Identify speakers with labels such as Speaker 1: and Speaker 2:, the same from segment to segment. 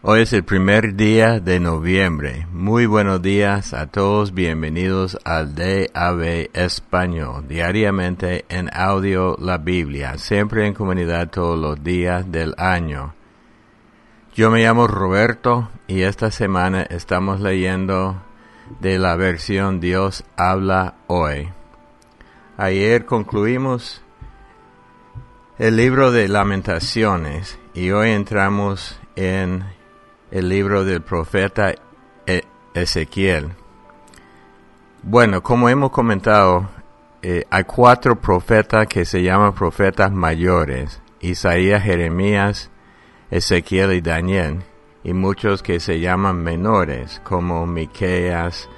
Speaker 1: Hoy es el primer día de noviembre. Muy buenos días a todos. Bienvenidos al DAB Español. Diariamente en audio la Biblia. Siempre en comunidad todos los días del año. Yo me llamo Roberto y esta semana estamos leyendo de la versión Dios habla hoy. Ayer concluimos el libro de lamentaciones y hoy entramos en el libro del profeta e-, Ezequiel. Bueno, como hemos comentado, eh, hay cuatro profetas que se llaman profetas mayores, Isaías, Jeremías, Ezequiel y Daniel, y muchos que se llaman menores, como Miqueas,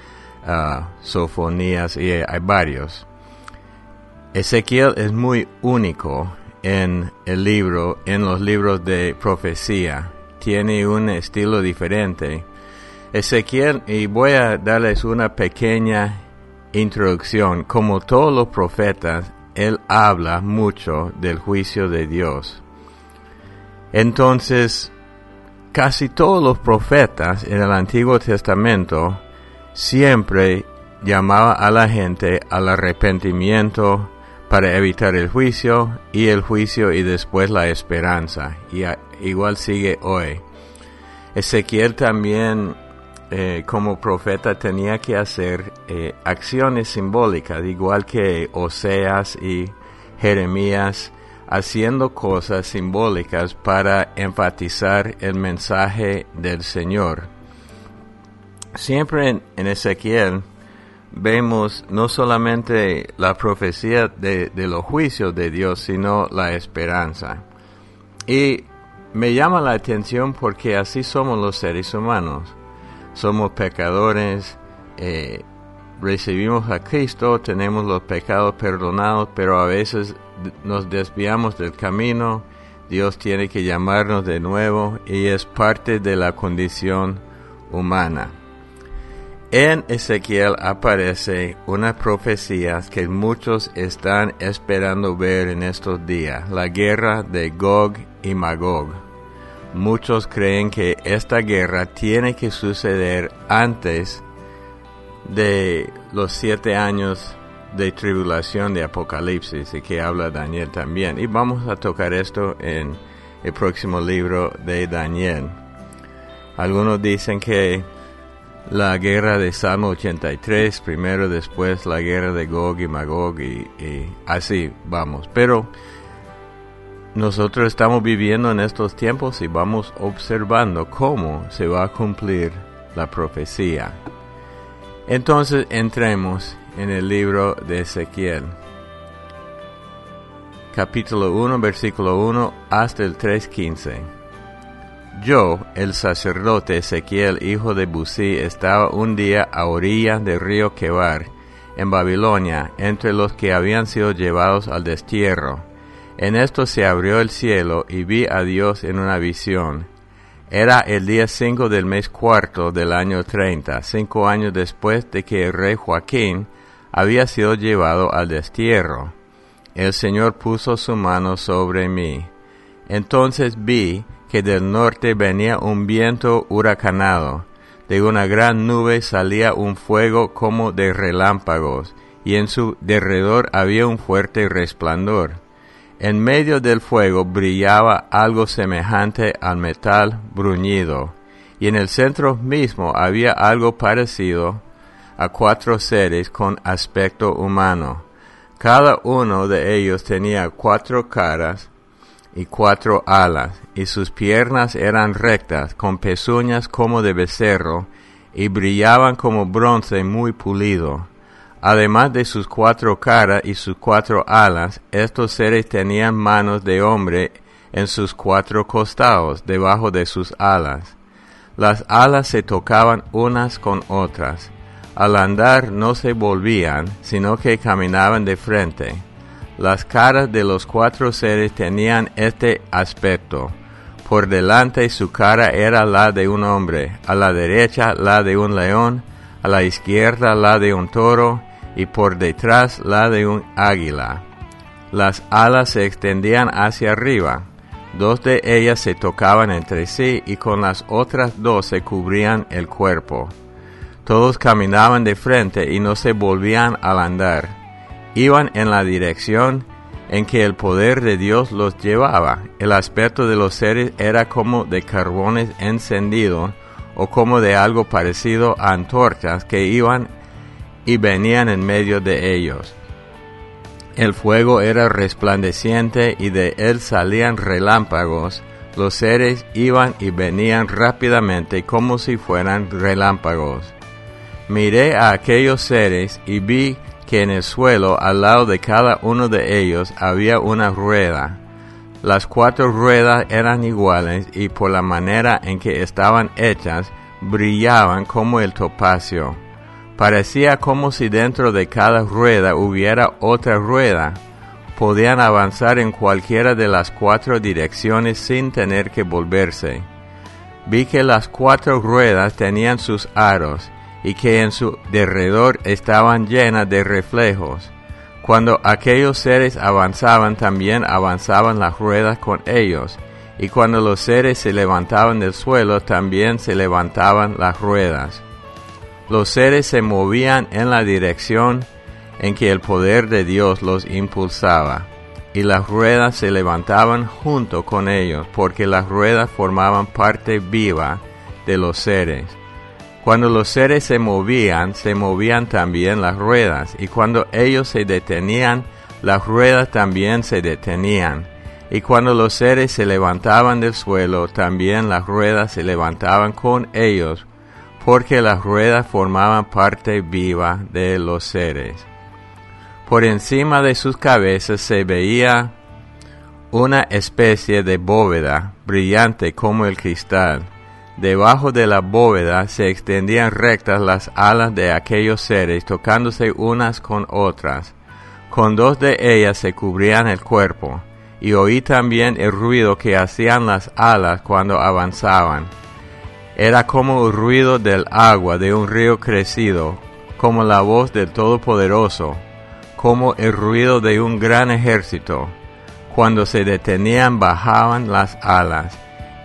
Speaker 1: uh, Sofonías, y hay varios. Ezequiel es muy único en el libro, en los libros de profecía, tiene un estilo diferente. Ezequiel, y voy a darles una pequeña introducción, como todos los profetas, él habla mucho del juicio de Dios. Entonces, casi todos los profetas en el Antiguo Testamento siempre llamaba a la gente al arrepentimiento para evitar el juicio y el juicio y después la esperanza. Y igual sigue hoy. Ezequiel también eh, como profeta tenía que hacer eh, acciones simbólicas, igual que Oseas y Jeremías, haciendo cosas simbólicas para enfatizar el mensaje del Señor. Siempre en, Ezequiel vemos no solamente la profecía de, los juicios de Dios, sino la esperanza. Y me llama la atención porque así somos los seres humanos. Somos pecadores, eh, recibimos a Cristo, tenemos los pecados perdonados, pero a veces nos desviamos del camino. Dios tiene que llamarnos de nuevo y es parte de la condición humana. En Ezequiel aparece una profecía que muchos están esperando ver en estos días, la guerra de Gog y Magog. Muchos creen que esta guerra tiene que suceder antes de los siete años de tribulación de Apocalipsis y que habla Daniel también. Y vamos a tocar esto en el próximo libro de Daniel. Algunos dicen que la guerra de Salmo 83, primero después la guerra de Gog y Magog y, así vamos. Pero nosotros estamos viviendo en estos tiempos y vamos observando cómo se va a cumplir la profecía. Entonces entremos en el libro de Ezequiel. Capítulo 1, versículo 1 hasta el 3.15. Yo, el sacerdote Ezequiel, hijo de Busí, estaba un día a orilla del río Quebar, en Babilonia, entre los que habían sido llevados al destierro. En esto se abrió el cielo y vi a Dios en una visión. Era el día cinco del mes cuarto del año treinta, cinco años después de que el rey Joaquín había sido llevado al destierro. El Señor puso su mano sobre mí. Entonces vi que del norte venía un viento huracanado, de una gran nube salía un fuego como de relámpagos, y en su derredor había un fuerte resplandor. En medio del fuego brillaba algo semejante al metal bruñido, y en el centro mismo había algo parecido a cuatro seres con aspecto humano. Cada uno de ellos tenía cuatro caras y cuatro alas, y sus piernas eran rectas, con pezuñas como de becerro, y brillaban como bronce muy pulido. Además de sus cuatro caras y sus cuatro alas, estos seres tenían manos de hombre en sus cuatro costados, debajo de sus alas. Las alas se tocaban unas con otras. Al andar no se volvían, sino que caminaban de frente las caras de los cuatro seres tenían este aspecto. Por delante su cara era la de un hombre, a la derecha la de un león, a la izquierda la de un toro y por detrás la de un águila. Las alas se extendían hacia arriba, Dos de ellas se tocaban entre sí y con las otras dos se cubrían el cuerpo. Todos caminaban de frente y no se volvían al andar. Iban en la dirección en que el poder de Dios los llevaba. El aspecto de los seres era como de carbones encendidos o como de algo parecido a antorchas que iban y venían en medio de ellos. El fuego era resplandeciente y de él salían relámpagos. Los seres iban y venían rápidamente como si fueran relámpagos. Miré a aquellos seres y vi que en el suelo al lado de cada uno de ellos había una rueda. Las cuatro ruedas eran iguales y por la manera en que estaban hechas brillaban como el topacio. Parecía como si dentro de cada rueda hubiera otra rueda. Podían avanzar en cualquiera de las cuatro direcciones sin tener que volverse. Vi que las cuatro ruedas tenían sus aros y que en su derredor estaban llenas de reflejos. Cuando aquellos seres avanzaban también avanzaban las ruedas con ellos, y cuando los seres se levantaban del suelo también se levantaban las ruedas. Los seres se movían en la dirección en que el poder de Dios los impulsaba, y las ruedas se levantaban junto con ellos, porque las ruedas formaban parte viva de los seres. Cuando los seres se movían, se movían también las ruedas, y cuando ellos se detenían, las ruedas también se detenían. Y cuando los seres se levantaban del suelo, también las ruedas se levantaban con ellos, porque las ruedas formaban parte viva de los seres. Por encima de sus cabezas se veía una especie de bóveda brillante como el cristal. Debajo de la bóveda se extendían rectas las alas de aquellos seres, tocándose unas con otras. Con dos de ellas se cubrían el cuerpo, y oí también el ruido que hacían las alas cuando avanzaban era como el ruido del agua de un río crecido, como la voz del Todopoderoso, como el ruido de un gran ejército. Cuando se detenían bajaban las alas,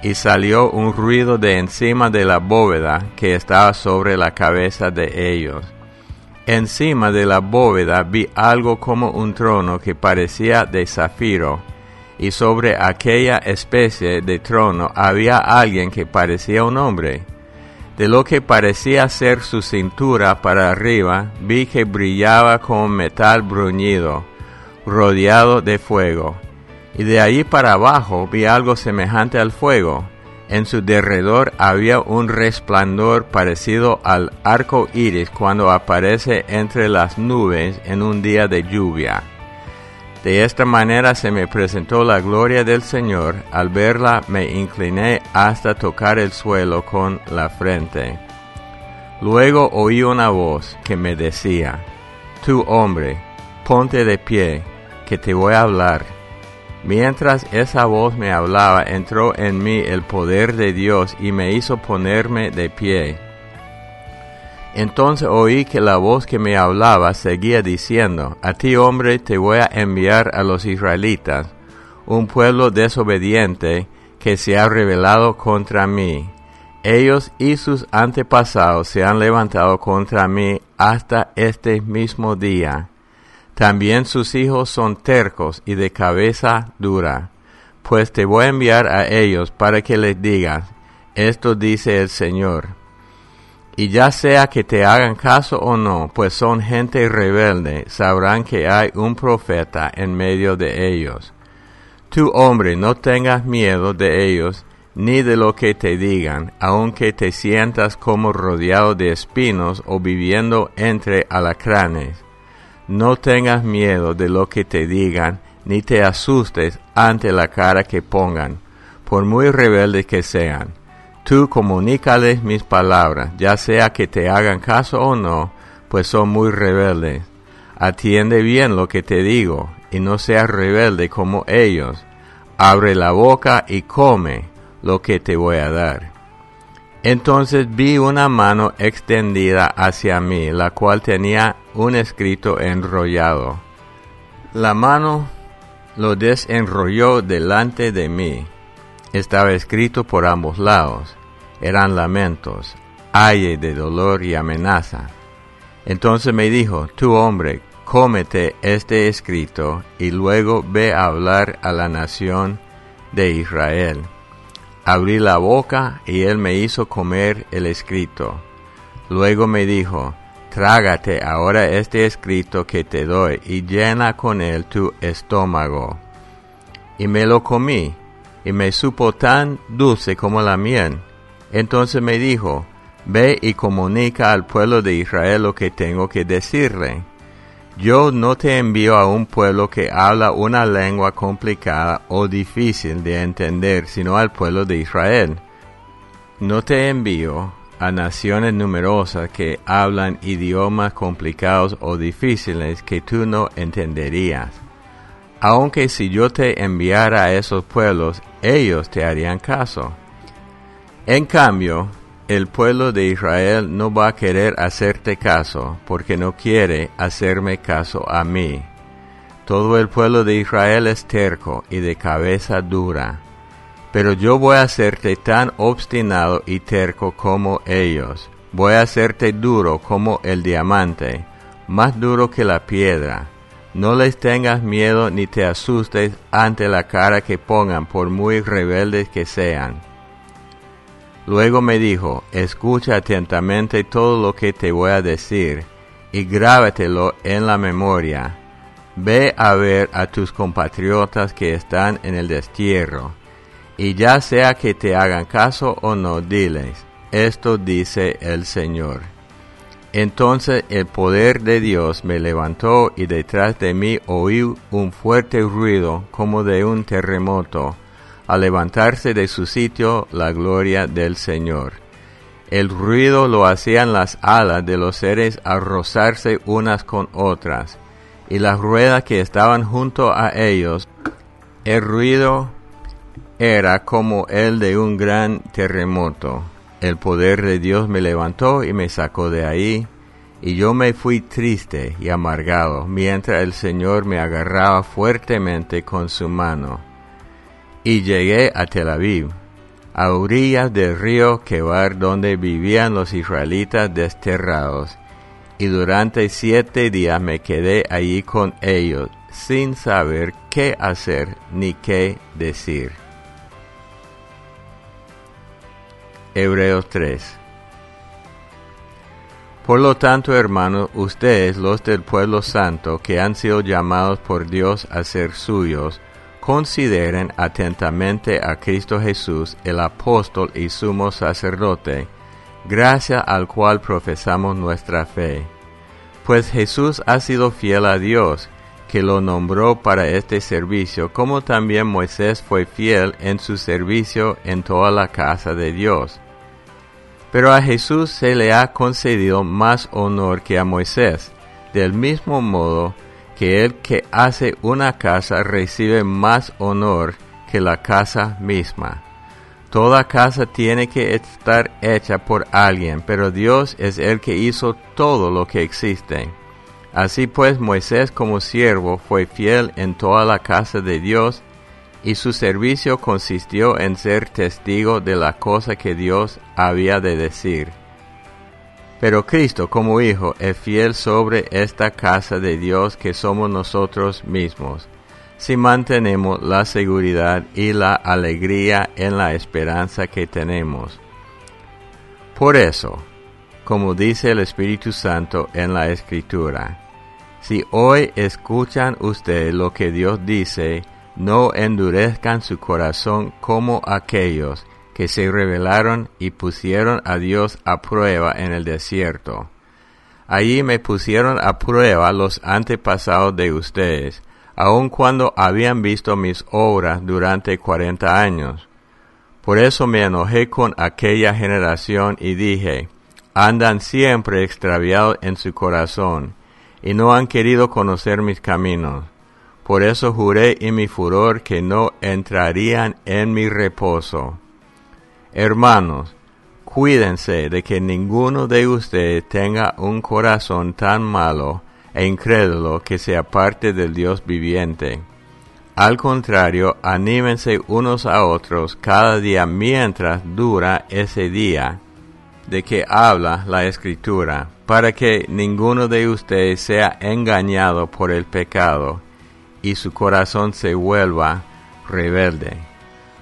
Speaker 1: y salió un ruido de encima de la bóveda que estaba sobre la cabeza de ellos. Encima de la bóveda vi algo como un trono que parecía de zafiro, y sobre aquella especie de trono había alguien que parecía un hombre. De lo que parecía ser su cintura para arriba, vi que brillaba como metal bruñido, rodeado de fuego. Y de allí para abajo vi algo semejante al fuego. En su derredor había un resplandor parecido al arco iris cuando aparece entre las nubes en un día de lluvia. De esta manera se me presentó la gloria del Señor. Al verla me incliné hasta tocar el suelo con la frente. Luego oí una voz que me decía, Tu hombre, ponte de pie, que te voy a hablar. Mientras esa voz me hablaba, entró en mí el poder de Dios y me hizo ponerme de pie. Entonces oí que la voz que me hablaba seguía diciendo, A ti hombre te voy a enviar a los israelitas, un pueblo desobediente que se ha rebelado contra mí. Ellos y sus antepasados se han levantado contra mí hasta este mismo día. También sus hijos son tercos y de cabeza dura. Pues te voy a enviar a ellos para que les digas, esto dice el Señor y ya sea que te hagan caso o no, pues son gente rebelde, sabrán que hay un profeta en medio de ellos. Tu hombre, no tengas miedo de ellos, ni de lo que te digan, aunque te sientas como rodeado de espinos o viviendo entre alacranes. No tengas miedo de lo que te digan, ni te asustes ante la cara que pongan, por muy rebeldes que sean Tú comunícales mis palabras, ya sea que te hagan caso o no, pues son muy rebeldes. Atiende bien lo que te digo, y no seas rebelde como ellos. Abre la boca y come lo que te voy a dar. Entonces vi una mano extendida hacia mí, la cual tenía un escrito enrollado. La mano lo desenrolló delante de mí estaba escrito por ambos lados. Eran lamentos, aye de dolor y amenaza. Entonces me dijo, tú hombre, cómete este escrito y luego ve a hablar a la nación de Israel. Abrí la boca y él me hizo comer el escrito. Luego me dijo, trágate ahora este escrito que te doy y llena con él tu estómago. Y me lo comí, y me supo tan dulce como la miel. Entonces me dijo, ve y comunica al pueblo de Israel lo que tengo que decirle. Yo no te envío a un pueblo que habla una lengua complicada o difícil de entender, sino al pueblo de Israel. No te envío a naciones numerosas que hablan idiomas complicados o difíciles que tú no entenderías. Aunque si yo te enviara a esos pueblos, ellos te harían caso. En cambio, el pueblo de Israel no va a querer hacerte caso porque no quiere hacerme caso a mí. Todo el pueblo de Israel es terco y de cabeza dura. Pero yo voy a hacerte tan obstinado y terco como ellos. Voy a hacerte duro como el diamante, más duro que la piedra. No les tengas miedo ni te asustes ante la cara que pongan por muy rebeldes que sean Luego me dijo, escucha atentamente todo lo que te voy a decir y grábatelo en la memoria. Ve a ver a tus compatriotas que están en el destierro, y ya sea que te hagan caso o no, diles, esto dice el Señor. Entonces el poder de Dios me levantó y detrás de mí oí un fuerte ruido como de un terremoto a levantarse de su sitio la gloria del Señor. El ruido lo hacían las alas de los seres a rozarse unas con otras, y las ruedas que estaban junto a ellos. El ruido era como el de un gran terremoto. El poder de Dios me levantó y me sacó de ahí, y yo me fui triste y amargado, mientras el Señor me agarraba fuertemente con su mano y llegué a Tel Aviv, a orillas del río Kebar donde vivían los israelitas desterrados, y durante siete días me quedé allí con ellos, sin saber qué hacer ni qué decir. Hebreos 3 Por lo tanto, hermanos, ustedes, los del pueblo santo, que han sido llamados por Dios a ser suyos, consideren atentamente a Cristo Jesús, el apóstol y sumo sacerdote, gracias al cual profesamos nuestra fe. Pues Jesús ha sido fiel a Dios, que lo nombró para este servicio, como también Moisés fue fiel en su servicio en toda la casa de Dios. Pero a Jesús se le ha concedido más honor que a Moisés, del mismo modo que el que hace una casa recibe más honor que la casa misma. Toda casa tiene que estar hecha por alguien, pero Dios es el que hizo todo lo que existe. Así pues Moisés como siervo fue fiel en toda la casa de Dios, y su servicio consistió en ser testigo de la cosa que Dios había de decir. Pero Cristo como Hijo es fiel sobre esta casa de Dios que somos nosotros mismos, si mantenemos la seguridad y la alegría en la esperanza que tenemos. Por eso, como dice el Espíritu Santo en la Escritura, si hoy escuchan ustedes lo que Dios dice, no endurezcan su corazón como aquellos que se rebelaron y pusieron a Dios a prueba en el desierto. Allí me pusieron a prueba los antepasados de ustedes, aun cuando habían visto mis obras durante cuarenta años. Por eso me enojé con aquella generación y dije, andan siempre extraviados en su corazón, y no han querido conocer mis caminos. Por eso juré en mi furor que no entrarían en mi reposo. Hermanos, cuídense de que ninguno de ustedes tenga un corazón tan malo e incrédulo que se aparte del Dios viviente. Al contrario, anímense unos a otros cada día mientras dura ese día de que habla la escritura, para que ninguno de ustedes sea engañado por el pecado y su corazón se vuelva rebelde.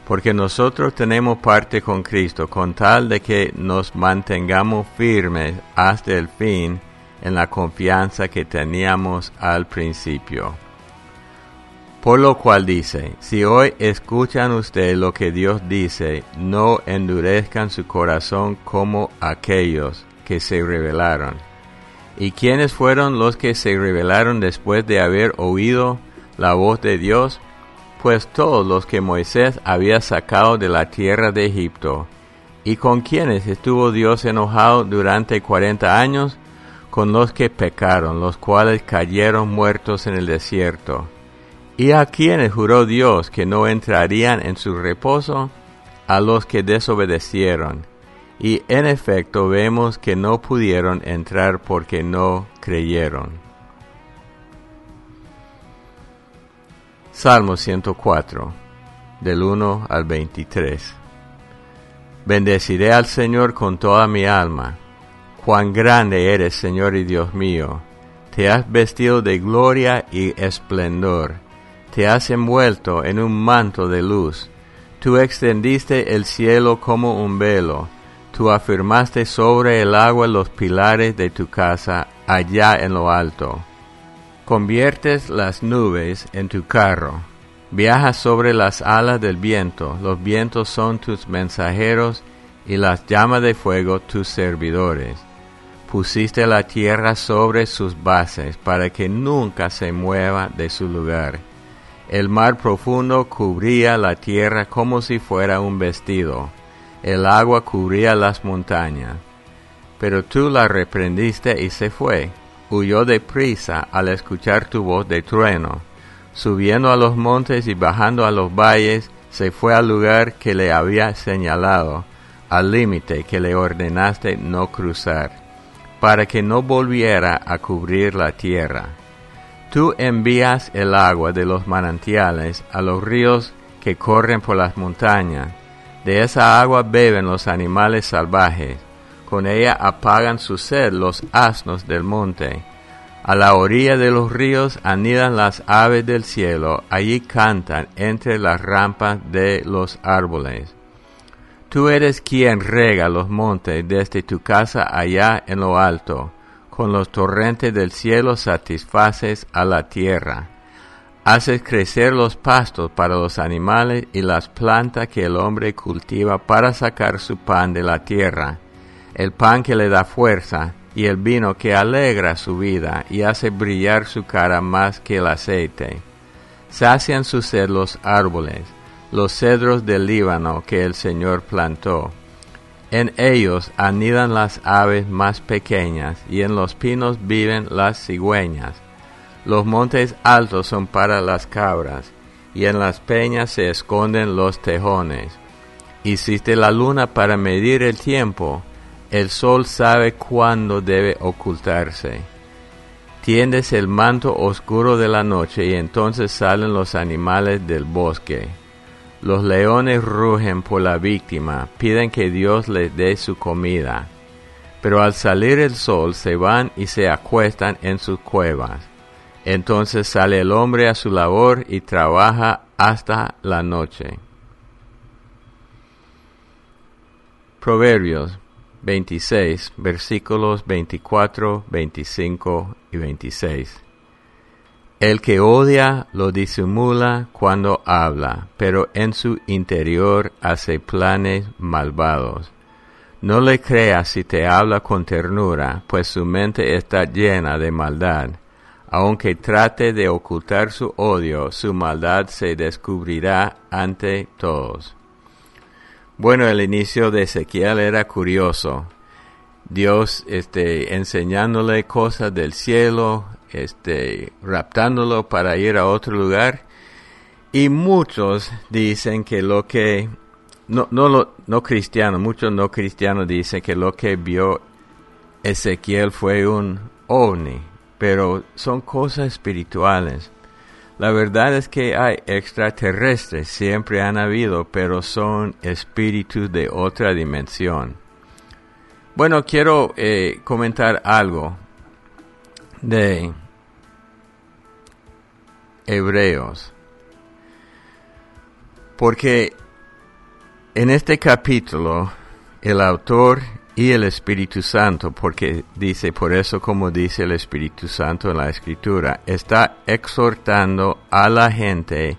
Speaker 1: Porque nosotros tenemos parte con Cristo, con tal de que nos mantengamos firmes hasta el fin en la confianza que teníamos al principio. Por lo cual dice, si hoy escuchan ustedes lo que Dios dice, no endurezcan su corazón como aquellos que se rebelaron. ¿Y quiénes fueron los que se rebelaron después de haber oído la voz de Dios? Pues todos los que Moisés había sacado de la tierra de Egipto. ¿Y con quienes estuvo Dios enojado durante cuarenta años? Con los que pecaron, los cuales cayeron muertos en el desierto. ¿Y a quienes juró Dios que no entrarían en su reposo? A los que desobedecieron. Y en efecto vemos que no pudieron entrar porque no creyeron. Salmo 104, del 1 al 23. Bendeciré al Señor con toda mi alma. Cuán grande eres, Señor y Dios mío. Te has vestido de gloria y esplendor te has envuelto en un manto de luz. Tú extendiste el cielo como un velo. Tú afirmaste sobre el agua los pilares de tu casa allá en lo alto. Conviertes las nubes en tu carro. Viajas sobre las alas del viento. Los vientos son tus mensajeros y las llamas de fuego tus servidores. Pusiste la tierra sobre sus bases para que nunca se mueva de su lugar el mar profundo cubría la tierra como si fuera un vestido. El agua cubría las montañas. Pero tú la reprendiste y se fue. Huyó de prisa al escuchar tu voz de trueno. Subiendo a los montes y bajando a los valles, se fue al lugar que le había señalado, al límite que le ordenaste no cruzar, para que no volviera a cubrir la tierra. Tú envías el agua de los manantiales a los ríos que corren por las montañas. De esa agua beben los animales salvajes. Con ella apagan su sed los asnos del monte. A la orilla de los ríos anidan las aves del cielo, allí cantan entre las rampas de los árboles. Tú eres quien rega los montes desde tu casa allá en lo alto con los torrentes del cielo satisfaces a la tierra. Haces crecer los pastos para los animales y las plantas que el hombre cultiva para sacar su pan de la tierra, el pan que le da fuerza y el vino que alegra su vida y hace brillar su cara más que el aceite. Sacian su sed los árboles, los cedros del Líbano que el Señor plantó en ellos anidan las aves más pequeñas y en los pinos viven las cigüeñas. Los montes altos son para las cabras y en las peñas se esconden los tejones. Hiciste la luna para medir el tiempo, el sol sabe cuándo debe ocultarse. Tiendes el manto oscuro de la noche y entonces salen los animales del bosque los leones rugen por la víctima, piden que Dios les dé su comida. Pero al salir el sol se van y se acuestan en sus cuevas. Entonces sale el hombre a su labor y trabaja hasta la noche. Proverbios 26, versículos 24, 25 y 26. El que odia lo disimula cuando habla, pero en su interior hace planes malvados. No le creas si te habla con ternura, pues su mente está llena de maldad. Aunque trate de ocultar su odio, su maldad se descubrirá ante todos. Bueno, el inicio de Ezequiel era curioso. Dios este, enseñándole cosas del cielo, este, raptándolo para ir a otro lugar. Y muchos dicen que lo que, no, no, lo, no cristianos, muchos no cristianos dicen que lo que vio Ezequiel fue un ovni, pero son cosas espirituales. La verdad es que hay extraterrestres, siempre han habido, pero son espíritus de otra dimensión. Bueno, quiero eh, comentar algo de Hebreos. Porque en este capítulo el autor y el Espíritu Santo, porque dice, por eso como dice el Espíritu Santo en la Escritura, está exhortando a la gente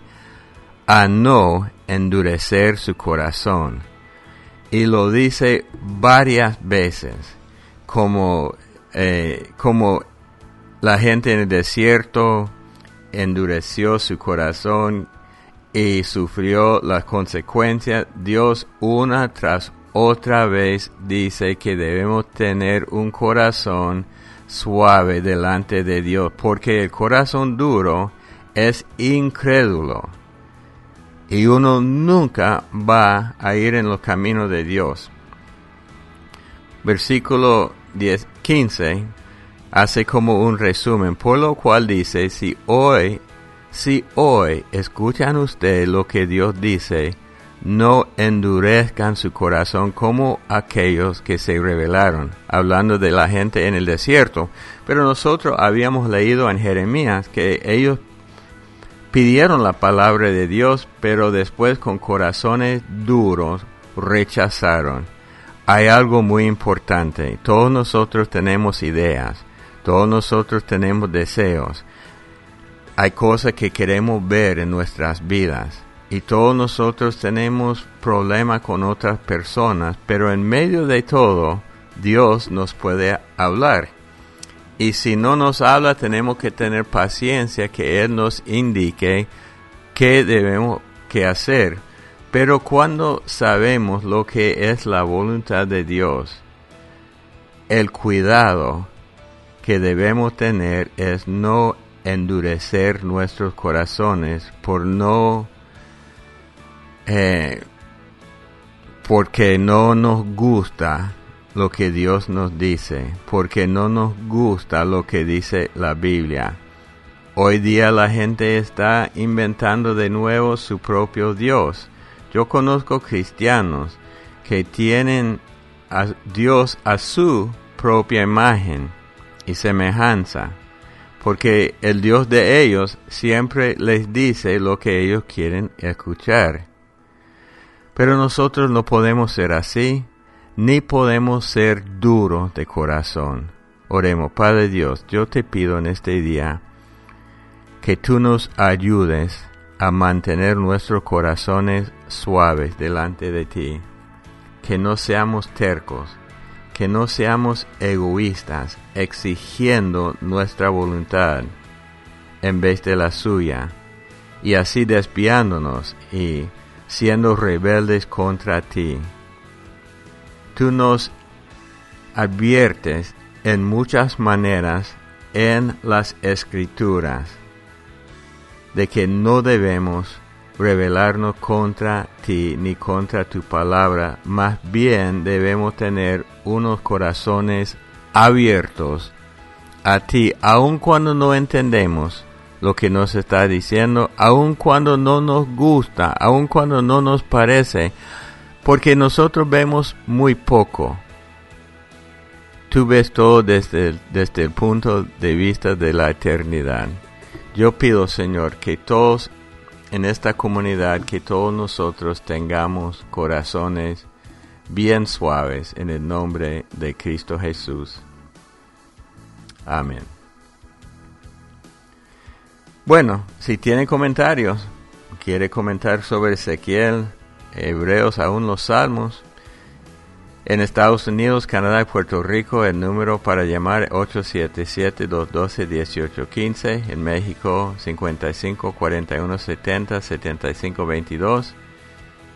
Speaker 1: a no endurecer su corazón. Y lo dice varias veces, como, eh, como la gente en el desierto endureció su corazón y sufrió las consecuencias, Dios una tras otra vez dice que debemos tener un corazón suave delante de Dios, porque el corazón duro es incrédulo y uno nunca va a ir en los caminos de Dios. Versículo 10, 15 hace como un resumen, por lo cual dice, si hoy, si hoy escuchan ustedes lo que Dios dice, no endurezcan su corazón como aquellos que se rebelaron, hablando de la gente en el desierto. Pero nosotros habíamos leído en Jeremías que ellos pidieron la palabra de Dios, pero después con corazones duros rechazaron. Hay algo muy importante. Todos nosotros tenemos ideas, todos nosotros tenemos deseos. Hay cosas que queremos ver en nuestras vidas y todos nosotros tenemos problemas con otras personas, pero en medio de todo, Dios nos puede hablar. Y si no nos habla, tenemos que tener paciencia que Él nos indique qué debemos que hacer. Pero cuando sabemos lo que es la voluntad de Dios, el cuidado que debemos tener es no endurecer nuestros corazones por no eh, porque no nos gusta lo que Dios nos dice, porque no nos gusta lo que dice la Biblia. Hoy día la gente está inventando de nuevo su propio Dios. Yo conozco cristianos que tienen a Dios a su propia imagen y semejanza, porque el Dios de ellos siempre les dice lo que ellos quieren escuchar. Pero nosotros no podemos ser así, ni podemos ser duros de corazón. Oremos, Padre Dios, yo te pido en este día que tú nos ayudes a mantener nuestros corazones suaves delante de ti, que no seamos tercos, que no seamos egoístas, exigiendo nuestra voluntad en vez de la suya, y así despiándonos y siendo rebeldes contra ti. Tú nos adviertes en muchas maneras en las escrituras de que no debemos rebelarnos contra ti ni contra tu palabra, más bien debemos tener unos corazones abiertos a ti, aun cuando no entendemos lo que nos está diciendo, aun cuando no nos gusta, aun cuando no nos parece, porque nosotros vemos muy poco. Tú ves todo desde desde el punto de vista de la eternidad. Yo pido, Señor, que todos en esta comunidad, que todos nosotros tengamos corazones bien suaves en el nombre de Cristo Jesús. Amén. Bueno, si tiene comentarios, quiere comentar sobre Ezequiel, Hebreos, aún los Salmos, en Estados Unidos, Canadá y Puerto Rico, el número para llamar es 877-212-1815. En México, 55-4170-7522.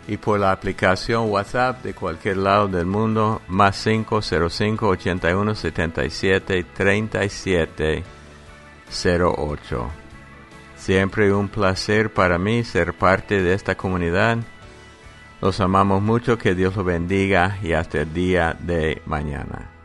Speaker 1: Y por la aplicación WhatsApp de cualquier lado del mundo, más 505-8177-3708. Siempre un placer para mí ser parte de esta comunidad. Los amamos mucho, que Dios los bendiga y hasta el día de mañana.